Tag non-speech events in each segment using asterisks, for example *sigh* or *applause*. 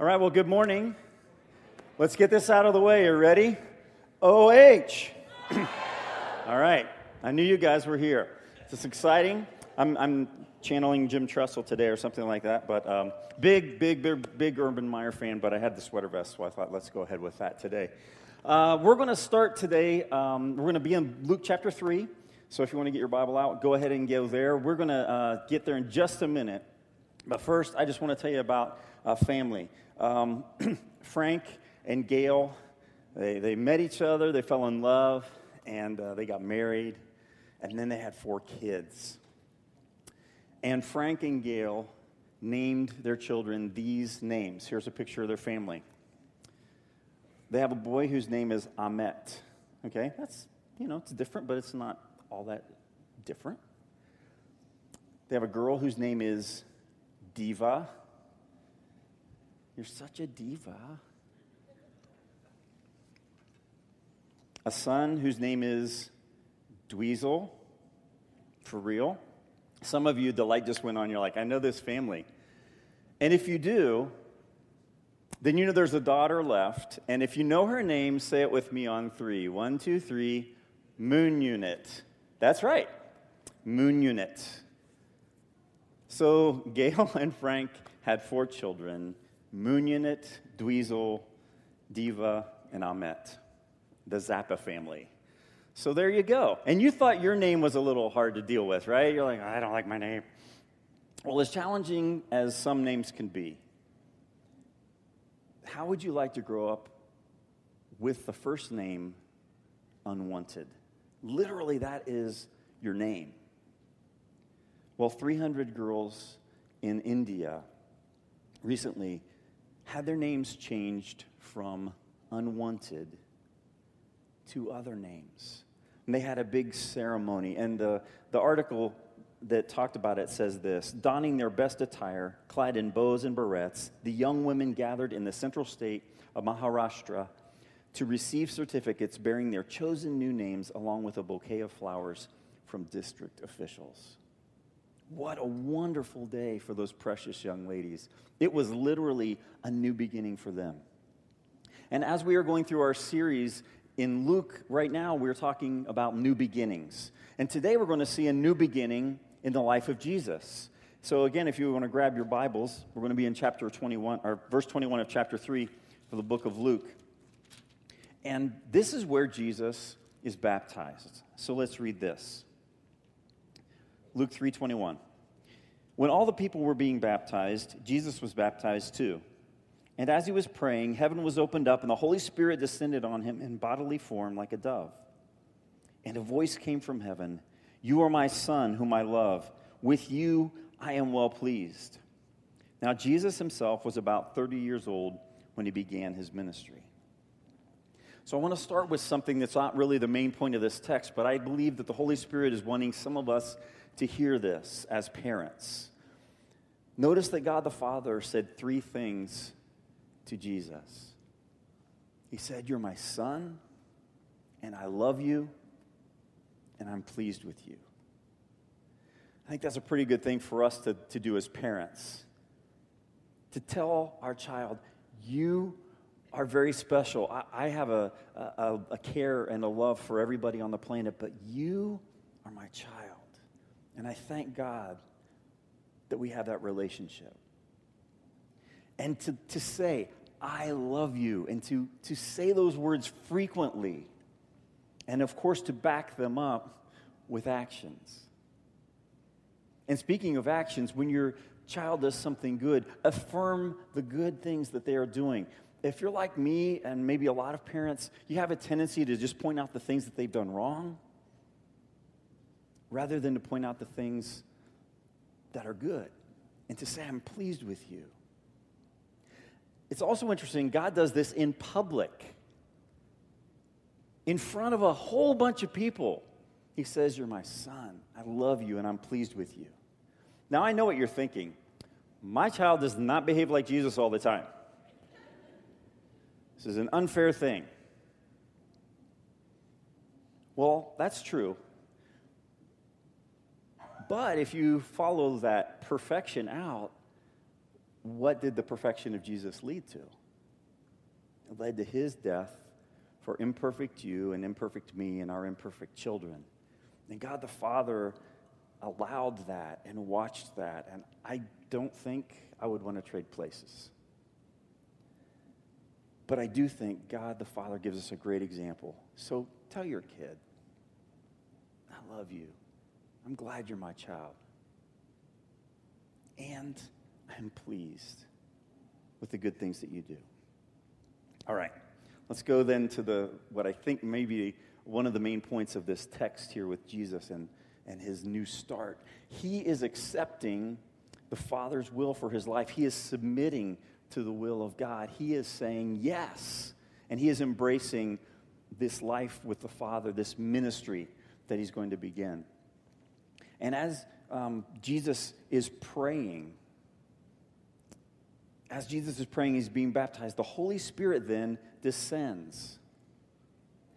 All right, well, good morning. Let's get this out of the way. You ready? OH. *clears throat* All right, I knew you guys were here. It's exciting. I'm, I'm channeling Jim Tressel today or something like that, but um, big, big, big, big Urban Meyer fan, but I had the sweater vest, so I thought let's go ahead with that today. Uh, we're going to start today, um, we're going to be in Luke chapter 3. So if you want to get your Bible out, go ahead and go there. We're going to uh, get there in just a minute. But first, I just want to tell you about family. Um, *clears throat* Frank and Gail, they, they met each other, they fell in love, and uh, they got married, and then they had four kids. And Frank and Gail named their children these names. Here's a picture of their family. They have a boy whose name is Ahmet. Okay, that's, you know, it's different, but it's not all that different. They have a girl whose name is Diva. You're such a diva. A son whose name is Dweezil. For real. Some of you, the light just went on. You're like, I know this family. And if you do, then you know there's a daughter left. And if you know her name, say it with me on three. One, two, three. Moon Unit. That's right. Moon Unit. So Gail *laughs* and Frank had four children Moon Unit, Dweezil, Diva, and Ahmet, the Zappa family. So there you go. And you thought your name was a little hard to deal with, right? You're like, I don't like my name. Well, as challenging as some names can be, how would you like to grow up with the first name unwanted? Literally, that is your name. Well, 300 girls in India recently had their names changed from unwanted to other names. And they had a big ceremony. And the, the article that talked about it says this Donning their best attire, clad in bows and barrettes, the young women gathered in the central state of Maharashtra to receive certificates bearing their chosen new names along with a bouquet of flowers from district officials. What a wonderful day for those precious young ladies. It was literally a new beginning for them. And as we are going through our series in Luke right now, we're talking about new beginnings. And today we're going to see a new beginning in the life of Jesus. So, again, if you want to grab your Bibles, we're going to be in chapter 21, or verse 21 of chapter 3 for the book of Luke. And this is where Jesus is baptized. So let's read this. Luke 3:21. When all the people were being baptized, Jesus was baptized too. And as he was praying, heaven was opened up and the Holy Spirit descended on him in bodily form like a dove. And a voice came from heaven, "You are my son whom I love. With you I am well pleased." Now Jesus himself was about 30 years old when he began his ministry. So I want to start with something that's not really the main point of this text, but I believe that the Holy Spirit is wanting some of us to hear this as parents. Notice that God the Father said three things to Jesus. He said, You're my son, and I love you, and I'm pleased with you. I think that's a pretty good thing for us to, to do as parents. To tell our child, You are very special. I, I have a, a, a care and a love for everybody on the planet, but you are my child. And I thank God that we have that relationship. And to, to say, I love you, and to, to say those words frequently, and of course to back them up with actions. And speaking of actions, when your child does something good, affirm the good things that they are doing if you're like me and maybe a lot of parents, you have a tendency to just point out the things that they've done wrong rather than to point out the things that are good and to say, I'm pleased with you. It's also interesting, God does this in public, in front of a whole bunch of people. He says, You're my son. I love you and I'm pleased with you. Now, I know what you're thinking. My child does not behave like Jesus all the time. This is an unfair thing. Well, that's true. But if you follow that perfection out, what did the perfection of Jesus lead to? It led to his death for imperfect you and imperfect me and our imperfect children. And God the Father allowed that and watched that. And I don't think I would want to trade places. But I do think God the Father gives us a great example. So tell your kid, I love you. I'm glad you're my child. And I'm pleased with the good things that you do. All right. Let's go then to the what I think may be one of the main points of this text here with Jesus and, and his new start. He is accepting the Father's will for his life. He is submitting to the will of God. He is saying yes. And he is embracing this life with the Father, this ministry that he's going to begin. And as um, Jesus is praying, as Jesus is praying, he's being baptized. The Holy Spirit then descends.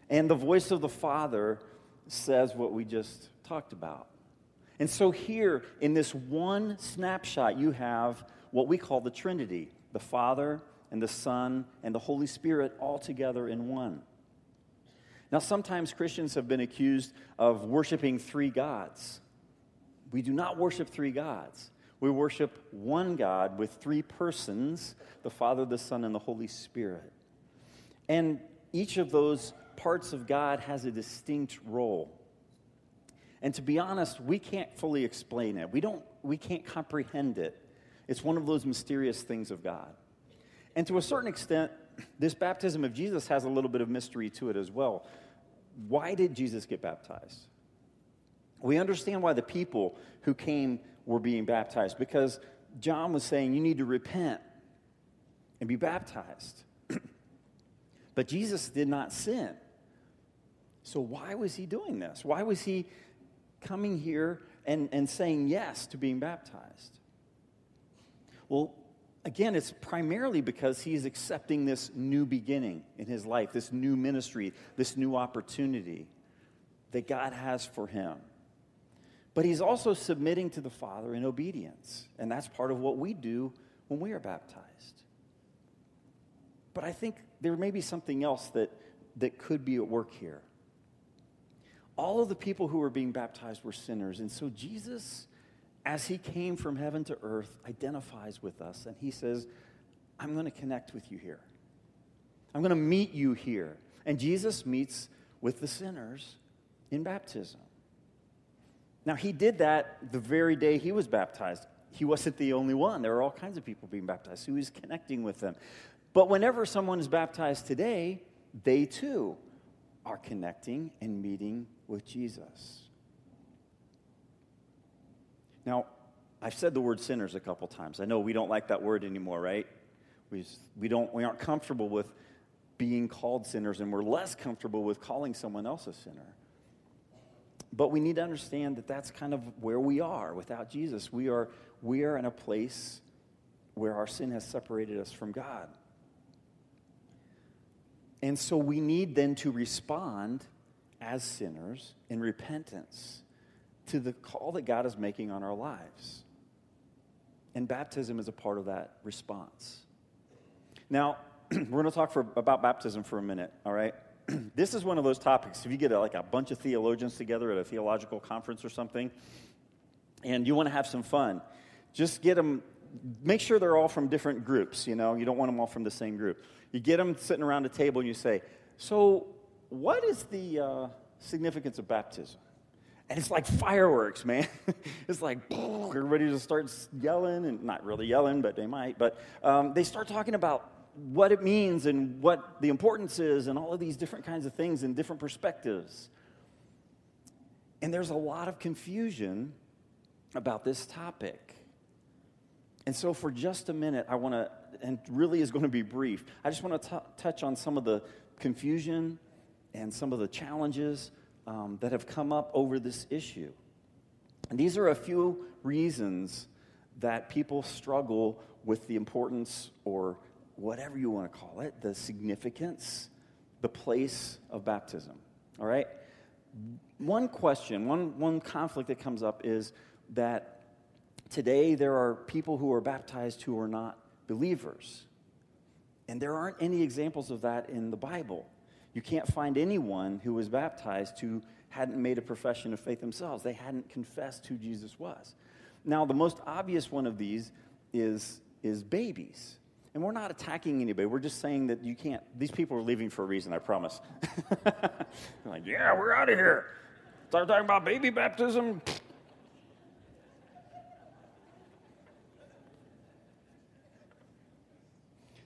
And the voice of the Father says what we just talked about. And so, here in this one snapshot, you have what we call the Trinity the Father and the Son and the Holy Spirit all together in one. Now, sometimes Christians have been accused of worshiping three gods. We do not worship three gods. We worship one God with three persons the Father, the Son, and the Holy Spirit. And each of those parts of God has a distinct role. And to be honest, we can't fully explain it. We, don't, we can't comprehend it. It's one of those mysterious things of God. And to a certain extent, this baptism of Jesus has a little bit of mystery to it as well. Why did Jesus get baptized? We understand why the people who came were being baptized because John was saying, You need to repent and be baptized. *clears throat* But Jesus did not sin. So why was he doing this? Why was he coming here and, and saying yes to being baptized? Well, again, it's primarily because he's accepting this new beginning in his life, this new ministry, this new opportunity that God has for him. But he's also submitting to the Father in obedience. And that's part of what we do when we are baptized. But I think there may be something else that, that could be at work here. All of the people who were being baptized were sinners. And so Jesus, as he came from heaven to earth, identifies with us. And he says, I'm going to connect with you here. I'm going to meet you here. And Jesus meets with the sinners in baptism. Now, he did that the very day he was baptized. He wasn't the only one. There were all kinds of people being baptized. So he was connecting with them. But whenever someone is baptized today, they too are connecting and meeting with Jesus. Now, I've said the word sinners a couple times. I know we don't like that word anymore, right? We, we, don't, we aren't comfortable with being called sinners, and we're less comfortable with calling someone else a sinner. But we need to understand that that's kind of where we are without Jesus. We are, we are in a place where our sin has separated us from God. And so we need then to respond as sinners in repentance to the call that God is making on our lives. And baptism is a part of that response. Now, *clears throat* we're going to talk for, about baptism for a minute, all right? *clears throat* this is one of those topics. If you get a, like a bunch of theologians together at a theological conference or something, and you want to have some fun, just get them, make sure they're all from different groups, you know? You don't want them all from the same group. You get them sitting around a table and you say, So, what is the uh, significance of baptism? And it's like fireworks, man. *laughs* it's like everybody just starts yelling, and not really yelling, but they might. But um, they start talking about what it means and what the importance is, and all of these different kinds of things and different perspectives. And there's a lot of confusion about this topic. And so, for just a minute, I want to and really is going to be brief. I just want to touch on some of the confusion and some of the challenges um, that have come up over this issue. And these are a few reasons that people struggle with the importance or whatever you want to call it, the significance, the place of baptism. All right? One question, one, one conflict that comes up is that Today, there are people who are baptized who are not believers. And there aren't any examples of that in the Bible. You can't find anyone who was baptized who hadn't made a profession of faith themselves. They hadn't confessed who Jesus was. Now, the most obvious one of these is, is babies. And we're not attacking anybody. We're just saying that you can't, these people are leaving for a reason, I promise. *laughs* like, yeah, we're out of here. Start talking about baby baptism.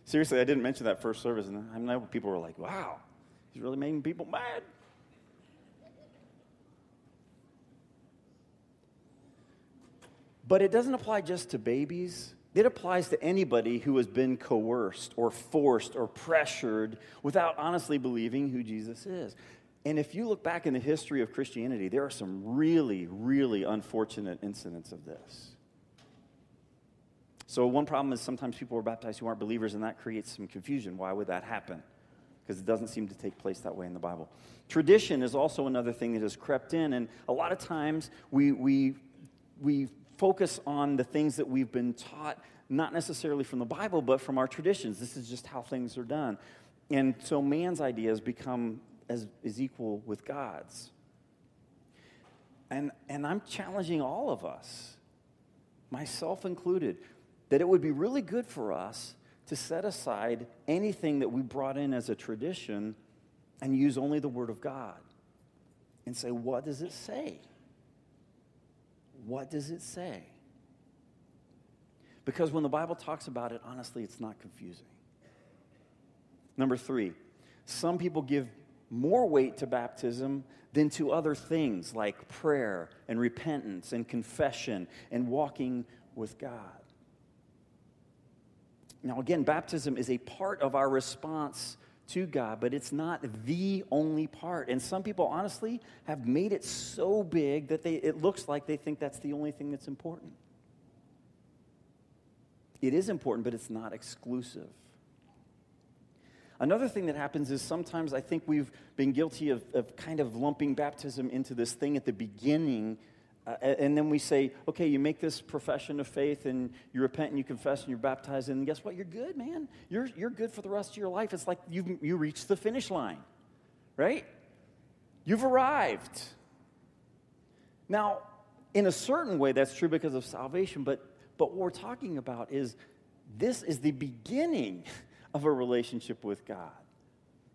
Seriously, I didn't mention that first service, and I know people were like, wow, he's really making people mad. But it doesn't apply just to babies. It applies to anybody who has been coerced or forced or pressured without honestly believing who Jesus is. And if you look back in the history of Christianity, there are some really, really unfortunate incidents of this. So, one problem is sometimes people are baptized who aren't believers, and that creates some confusion. Why would that happen? Because it doesn't seem to take place that way in the Bible. Tradition is also another thing that has crept in, and a lot of times we, we, we focus on the things that we've been taught, not necessarily from the Bible, but from our traditions. This is just how things are done. And so man's ideas become as is equal with God's. And, and I'm challenging all of us, myself included, that it would be really good for us to set aside anything that we brought in as a tradition and use only the Word of God and say, what does it say? What does it say? Because when the Bible talks about it, honestly, it's not confusing. Number three, some people give more weight to baptism than to other things like prayer and repentance and confession and walking with God. Now, again, baptism is a part of our response to God, but it's not the only part. And some people, honestly, have made it so big that they, it looks like they think that's the only thing that's important. It is important, but it's not exclusive. Another thing that happens is sometimes I think we've been guilty of, of kind of lumping baptism into this thing at the beginning uh, and then we say, okay, you make this profession of faith and you repent and you confess and you're baptized, and guess what? You're good, man. You're, you're good for the rest of your life. It's like you you reached the finish line, right? You've arrived. Now, in a certain way, that's true because of salvation, but, but what we're talking about is this is the beginning *laughs* of a relationship with God.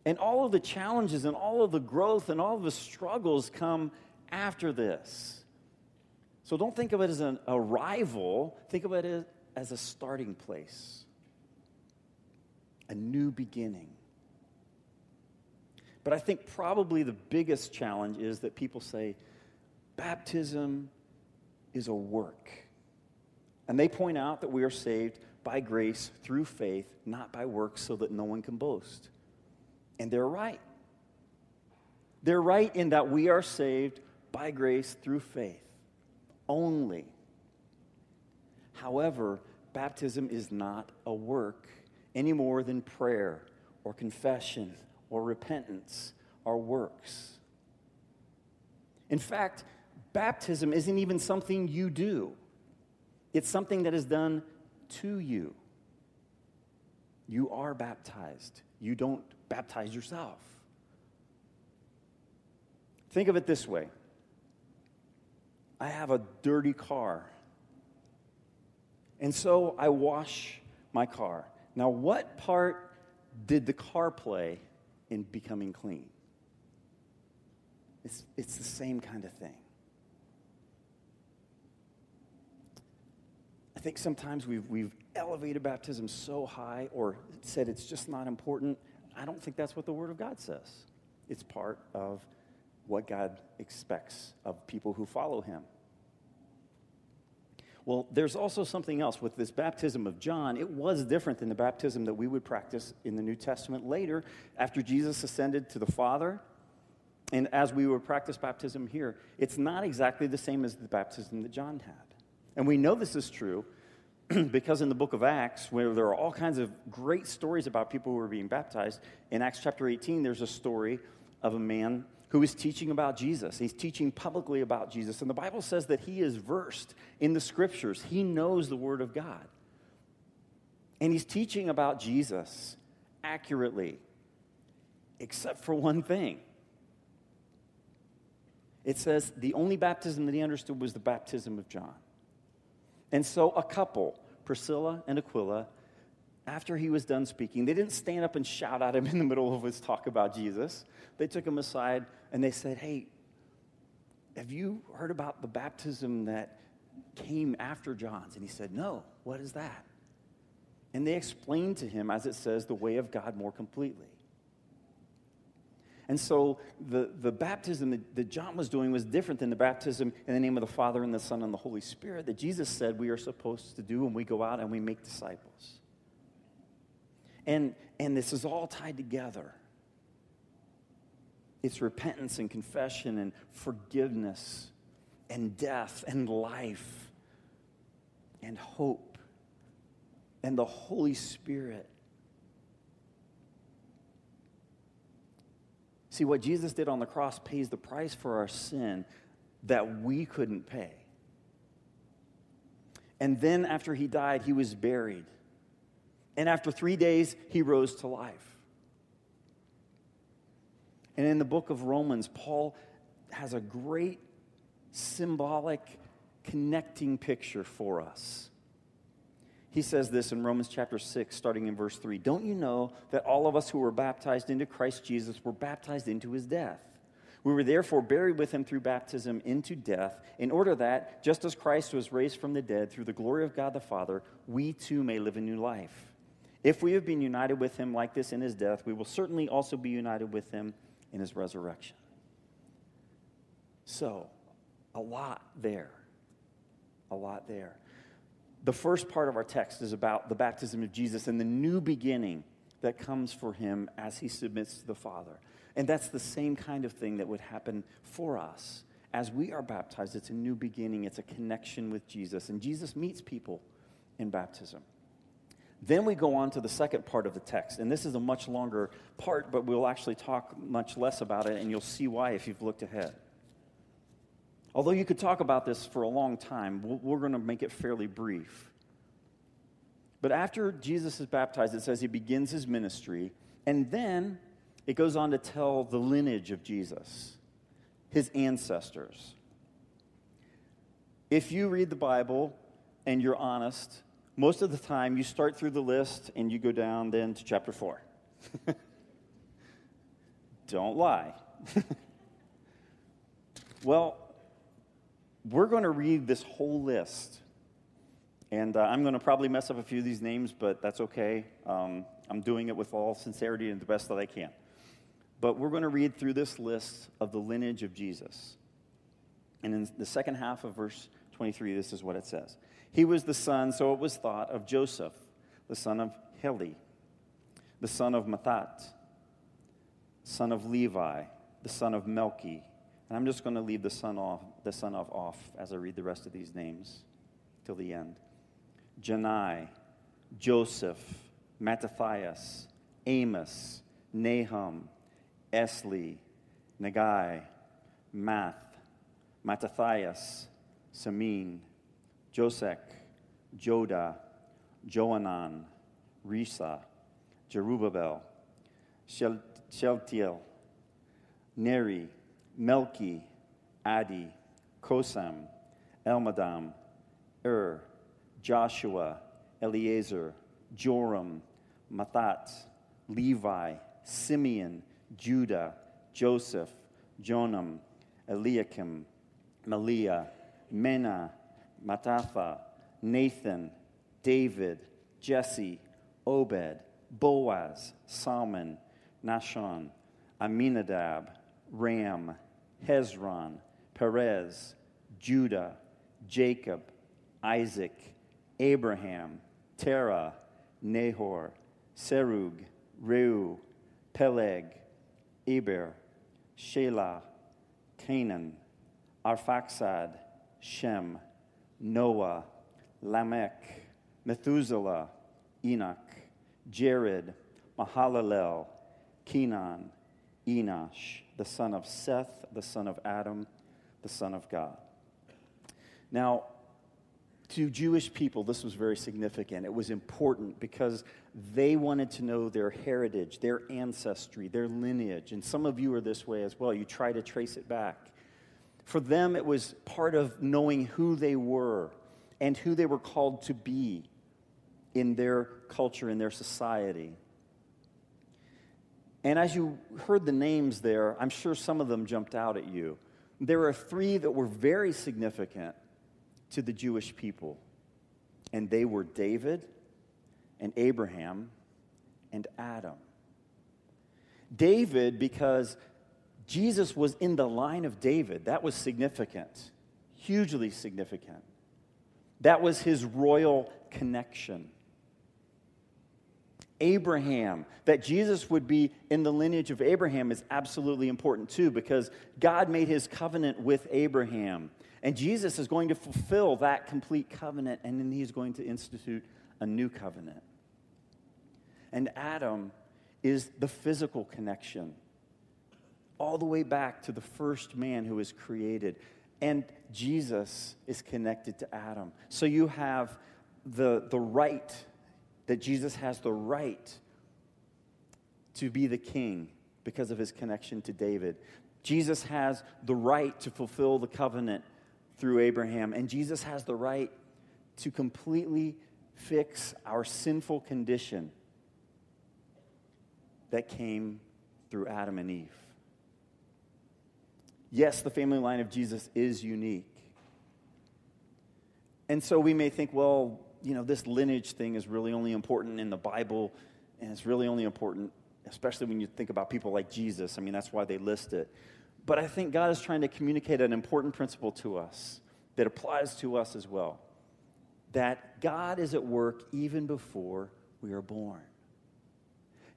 And all of the challenges and all of the growth and all of the struggles come after this. So don't think of it as an arrival, think of it as a starting place, a new beginning. But I think probably the biggest challenge is that people say baptism is a work. And they point out that we are saved by grace through faith, not by works, so that no one can boast. And they're right. They're right in that we are saved by grace through faith only. However, baptism is not a work any more than prayer or confession or repentance are works. In fact, baptism isn't even something you do, it's something that is done to you. You are baptized, you don't baptize yourself. Think of it this way I have a dirty car. And so I wash my car. Now, what part did the car play in becoming clean? It's, it's the same kind of thing. I think sometimes we've, we've elevated baptism so high or said it's just not important. I don't think that's what the Word of God says. It's part of what God expects of people who follow Him. Well, there's also something else with this baptism of John. It was different than the baptism that we would practice in the New Testament later after Jesus ascended to the Father. And as we would practice baptism here, it's not exactly the same as the baptism that John had. And we know this is true *clears throat* because in the book of Acts, where there are all kinds of great stories about people who are being baptized, in Acts chapter 18, there's a story of a man who is teaching about Jesus. He's teaching publicly about Jesus. And the Bible says that he is versed in the scriptures, he knows the Word of God. And he's teaching about Jesus accurately, except for one thing. It says the only baptism that he understood was the baptism of John. And so a couple, Priscilla and Aquila, after he was done speaking, they didn't stand up and shout at him in the middle of his talk about Jesus. They took him aside and they said, Hey, have you heard about the baptism that came after John's? And he said, No, what is that? And they explained to him, as it says, the way of God more completely. And so the, the baptism that, that John was doing was different than the baptism in the name of the Father and the Son and the Holy Spirit that Jesus said we are supposed to do when we go out and we make disciples. And, and this is all tied together. It's repentance and confession and forgiveness and death and life and hope and the Holy Spirit. See, what Jesus did on the cross pays the price for our sin that we couldn't pay. And then after he died, he was buried. And after three days, he rose to life. And in the book of Romans, Paul has a great symbolic connecting picture for us. He says this in Romans chapter 6, starting in verse 3. Don't you know that all of us who were baptized into Christ Jesus were baptized into his death? We were therefore buried with him through baptism into death, in order that, just as Christ was raised from the dead through the glory of God the Father, we too may live a new life. If we have been united with him like this in his death, we will certainly also be united with him in his resurrection. So, a lot there. A lot there. The first part of our text is about the baptism of Jesus and the new beginning that comes for him as he submits to the Father. And that's the same kind of thing that would happen for us. As we are baptized, it's a new beginning, it's a connection with Jesus. And Jesus meets people in baptism. Then we go on to the second part of the text, and this is a much longer part, but we'll actually talk much less about it, and you'll see why if you've looked ahead. Although you could talk about this for a long time, we're going to make it fairly brief. But after Jesus is baptized, it says he begins his ministry, and then it goes on to tell the lineage of Jesus, his ancestors. If you read the Bible and you're honest, most of the time you start through the list and you go down then to chapter 4. *laughs* Don't lie. *laughs* well, we're going to read this whole list. And uh, I'm going to probably mess up a few of these names, but that's okay. Um, I'm doing it with all sincerity and the best that I can. But we're going to read through this list of the lineage of Jesus. And in the second half of verse 23, this is what it says he was the son, so it was thought, of Joseph, the son of Heli, the son of Matthat, son of Levi, the son of Melchi. And I'm just going to leave the son off, the son of off as I read the rest of these names till the end. Jannai, Joseph, Mattathias, Amos, Nahum, Esli, Naggai, Maath, Mattathias, Samin, Josek, Joda, Joanan, Rhesa, Jerubbaal, Shealtiel, Neri, Melki, Addi, Cosam, Elmadam, Ur, Joshua, Eliezer, Joram, Matthat, Levi, Simeon, Judah, Joseph, Jonam, Eliakim, Melea, Menna, Mattatha, Nathan, David, Jesse, Obed, Boaz, Salmon, Nahshon, Amminadab, Ram, Hezron, Perez, Judah, Jacob, Isaac, Abraham, Terah, Nahor, Serug, Reu, Peleg, Eber, Shelah, Canaan, Arphaxad, Shem, Noah, Lamech, Methuselah, Enoch, Jared, Mahalalel, Kenan, Enosh, the son of Seth, the son of Adam, the son of God. Now, to Jewish people, this was very significant. It was important because they wanted to know their heritage, their ancestry, their lineage. And some of you are this way as well. You try to trace it back. For them, it was part of knowing who they were and who they were called to be in their culture, in their society. And as you heard the names there, I'm sure some of them jumped out at you. There are three that were very significant to the Jewish people, and they were David and Abraham and Adam. David, because Jesus was in the line of David, that was significant, hugely significant. That was his royal connection. Abraham, that Jesus would be in the lineage of Abraham is absolutely important too, because God made his covenant with Abraham. And Jesus is going to fulfill that complete covenant, and then he's going to institute a new covenant. And Adam is the physical connection, all the way back to the first man who was created. And Jesus is connected to Adam. So you have the, the right that Jesus has the right to be the king because of his connection to David. Jesus has the right to fulfill the covenant through Abraham, and Jesus has the right to completely fix our sinful condition that came through Adam and Eve. Yes, the family line of Jesus is unique. And so we may think, well, you know, this lineage thing is really only important in the Bible, and it's really only important, especially when you think about people like Jesus. I mean, that's why they list it. But I think God is trying to communicate an important principle to us that applies to us as well that God is at work even before we are born.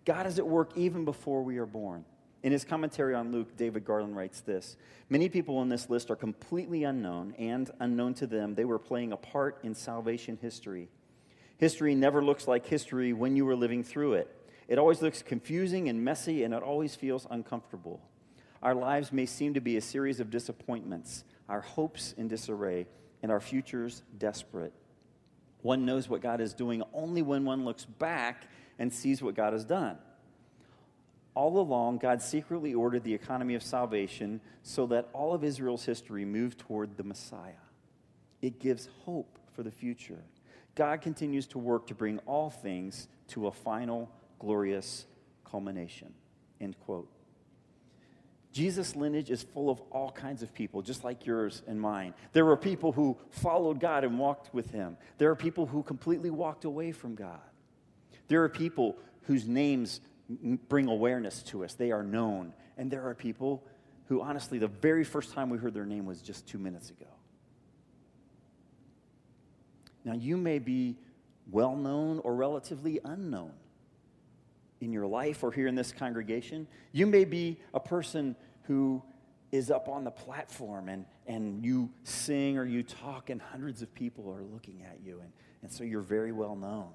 God is at work even before we are born. In his commentary on Luke, David Garland writes this Many people on this list are completely unknown, and unknown to them, they were playing a part in salvation history. History never looks like history when you were living through it. It always looks confusing and messy, and it always feels uncomfortable. Our lives may seem to be a series of disappointments, our hopes in disarray, and our futures desperate. One knows what God is doing only when one looks back and sees what God has done all along, God secretly ordered the economy of salvation so that all of Israel's history moved toward the Messiah. It gives hope for the future. God continues to work to bring all things to a final, glorious culmination. End quote. Jesus' lineage is full of all kinds of people, just like yours and mine. There were people who followed God and walked with Him. There are people who completely walked away from God. There are people whose names bring awareness to us. They are known. And there are people who, honestly, the very first time we heard their name was just two minutes ago. Now, you may be well known or relatively unknown in your life or here in this congregation. You may be a person who is up on the platform and, and you sing or you talk, and hundreds of people are looking at you, and, and so you're very well known.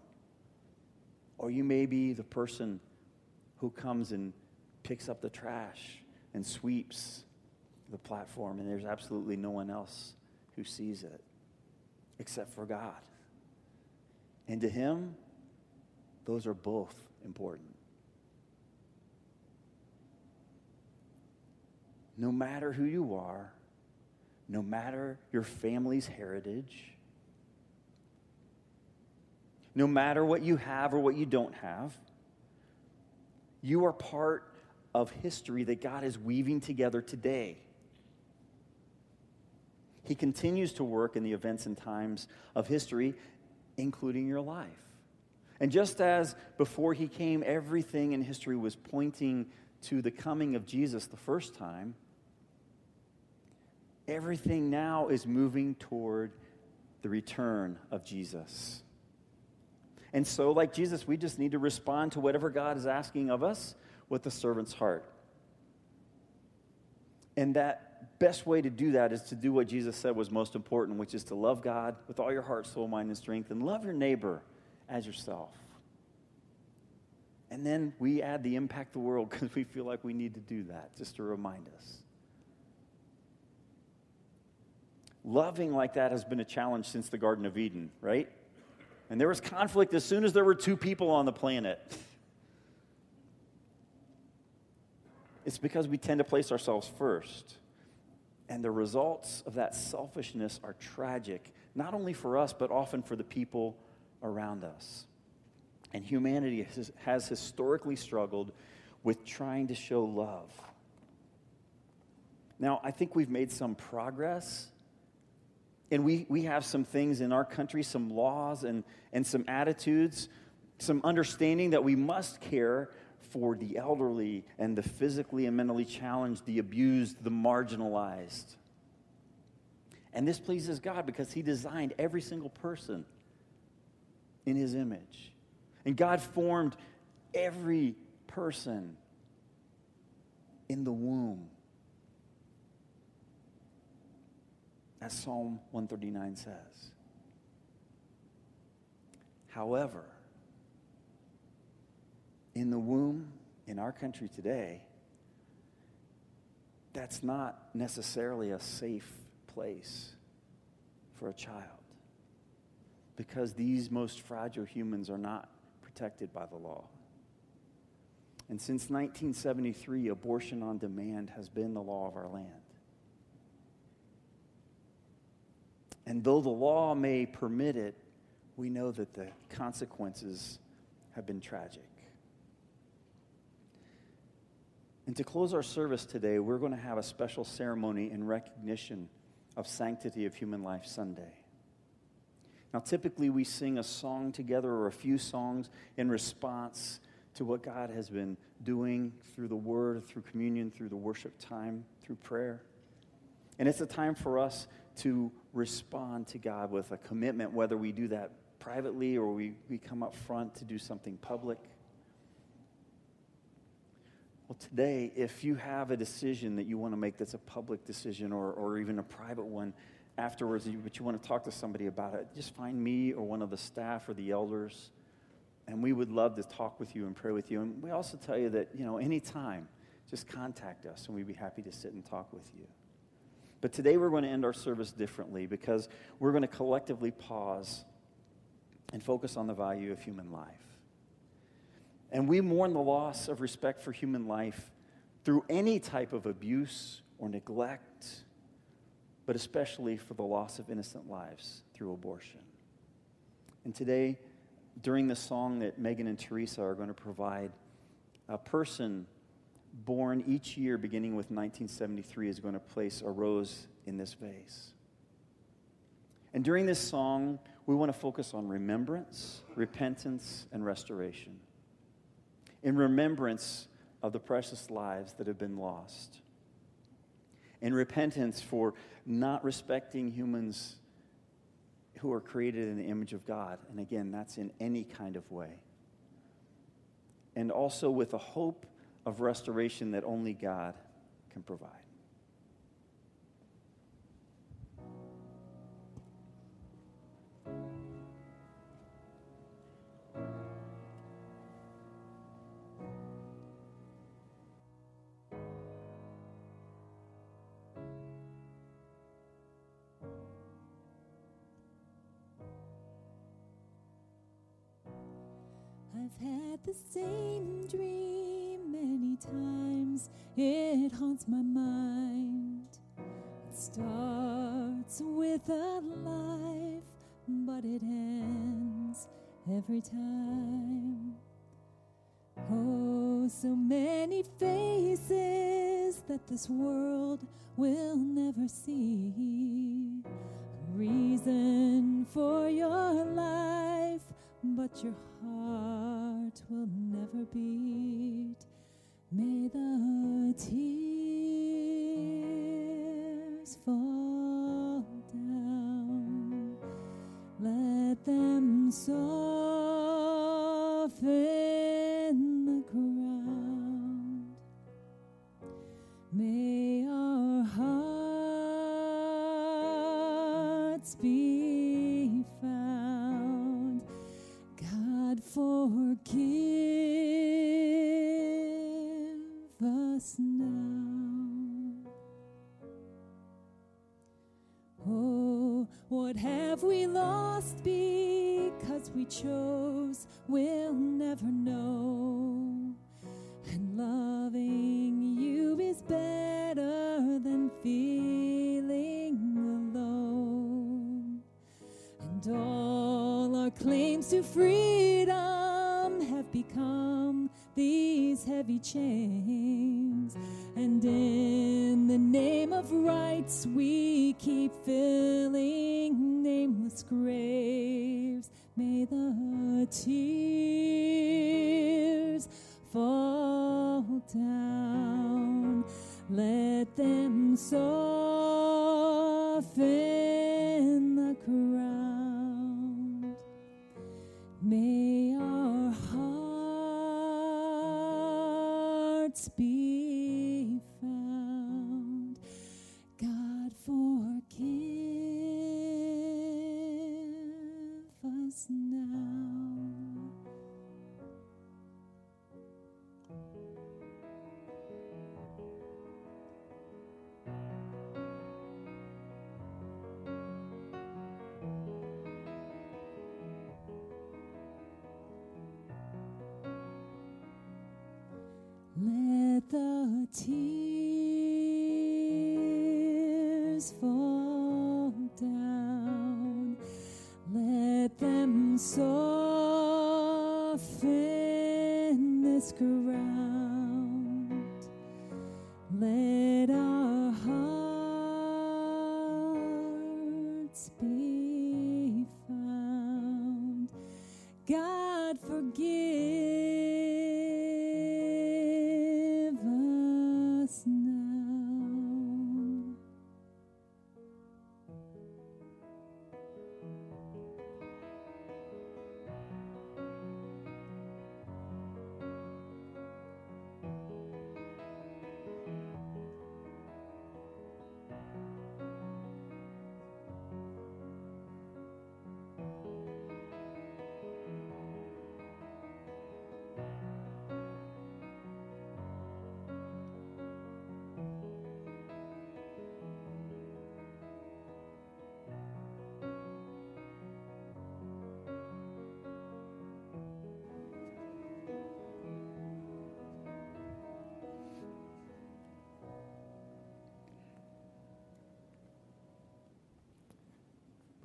Or you may be the person who comes and picks up the trash and sweeps the platform, and there's absolutely no one else who sees it except for God. And to Him, those are both important. No matter who you are, no matter your family's heritage, no matter what you have or what you don't have, you are part of history that God is weaving together today. He continues to work in the events and times of history, including your life. And just as before he came, everything in history was pointing to the coming of Jesus the first time, everything now is moving toward the return of Jesus. And so, like Jesus, we just need to respond to whatever God is asking of us with the servant's heart. And that best way to do that is to do what Jesus said was most important, which is to love God with all your heart, soul, mind, and strength, and love your neighbor as yourself. And then we add the impact the world because we feel like we need to do that, just to remind us. Loving like that has been a challenge since the Garden of Eden, right? And there was conflict as soon as there were two people on the planet. It's because we tend to place ourselves first. And the results of that selfishness are tragic, not only for us, but often for the people around us. And humanity has, has historically struggled with trying to show love. Now, I think we've made some progress. And we, we have some things in our country, some laws and, and some attitudes, some understanding that we must care for the elderly and the physically and mentally challenged, the abused, the marginalized. And this pleases God because He designed every single person in His image. And God formed every person in the womb. As Psalm 139 says. However, in the womb in our country today, that's not necessarily a safe place for a child because these most fragile humans are not protected by the law. And since 1973, abortion on demand has been the law of our land. And though the law may permit it, we know that the consequences have been tragic. And to close our service today, we're going to have a special ceremony in recognition of Sanctity of Human Life Sunday. Now, typically we sing a song together or a few songs in response to what God has been doing through the Word, through communion, through the worship time, through prayer. And it's a time for us to respond to God with a commitment, whether we do that privately or we, we come up front to do something public. Well, today, if you have a decision that you want to make that's a public decision or, or even a private one afterwards, but you want to talk to somebody about it, just find me or one of the staff or the elders, and we would love to talk with you and pray with you. And we also tell you that, you know, anytime, just contact us, and we'd be happy to sit and talk with you. But today we're going to end our service differently because we're going to collectively pause and focus on the value of human life. And we mourn the loss of respect for human life through any type of abuse or neglect, but especially for the loss of innocent lives through abortion. And today, during the song that Megan and Teresa are going to provide, a person born each year beginning with 1973 is going to place a rose in this vase. And during this song, we want to focus on remembrance, repentance, and restoration in remembrance of the precious lives that have been lost, in repentance for not respecting humans who are created in the image of God. And again, that's in any kind of way. And also with a hope of restoration that only God can provide. I've had the same dream it haunts my mind. It starts with a life, but it ends every time. Oh, so many faces that this world will never see. Reason for your life, but your heart will never beat. May the tears fall down. Let them soften claims to freedom have become these heavy chains. And in the name of rights, we keep filling fall down. Let them soften this ground.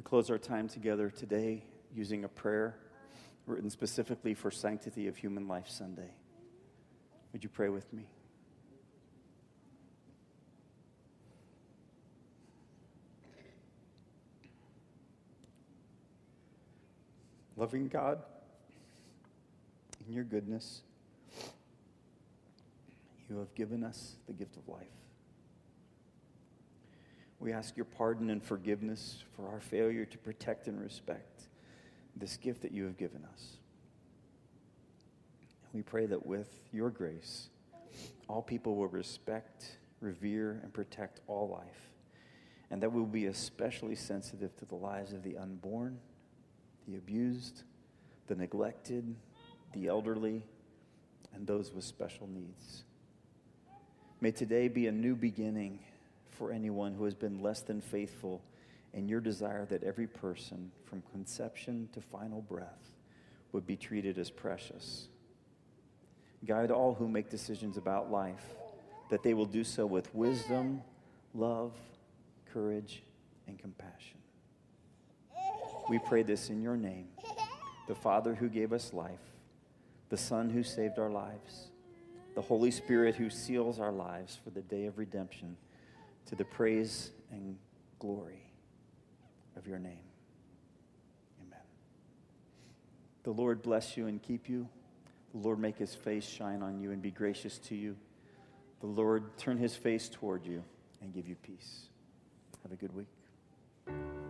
Close our time together today using a prayer written specifically for Sanctity of Human Life Sunday. Would you pray with me? Loving God, in your goodness, you have given us the gift of life. We ask your pardon and forgiveness for our failure to protect and respect this gift that you have given us. We pray that with your grace, all people will respect, revere, and protect all life, and that we will be especially sensitive to the lives of the unborn, the abused, the neglected, the elderly, and those with special needs. May today be a new beginning for anyone who has been less than faithful in your desire that every person, from conception to final breath, would be treated as precious. Guide all who make decisions about life that they will do so with wisdom, love, courage, and compassion. We pray this in your name, the Father who gave us life, the Son who saved our lives, the Holy Spirit who seals our lives for the day of redemption to the praise and glory of your name. Amen. The Lord bless you and keep you. The Lord make his face shine on you and be gracious to you. The Lord turn his face toward you and give you peace. Have a good week.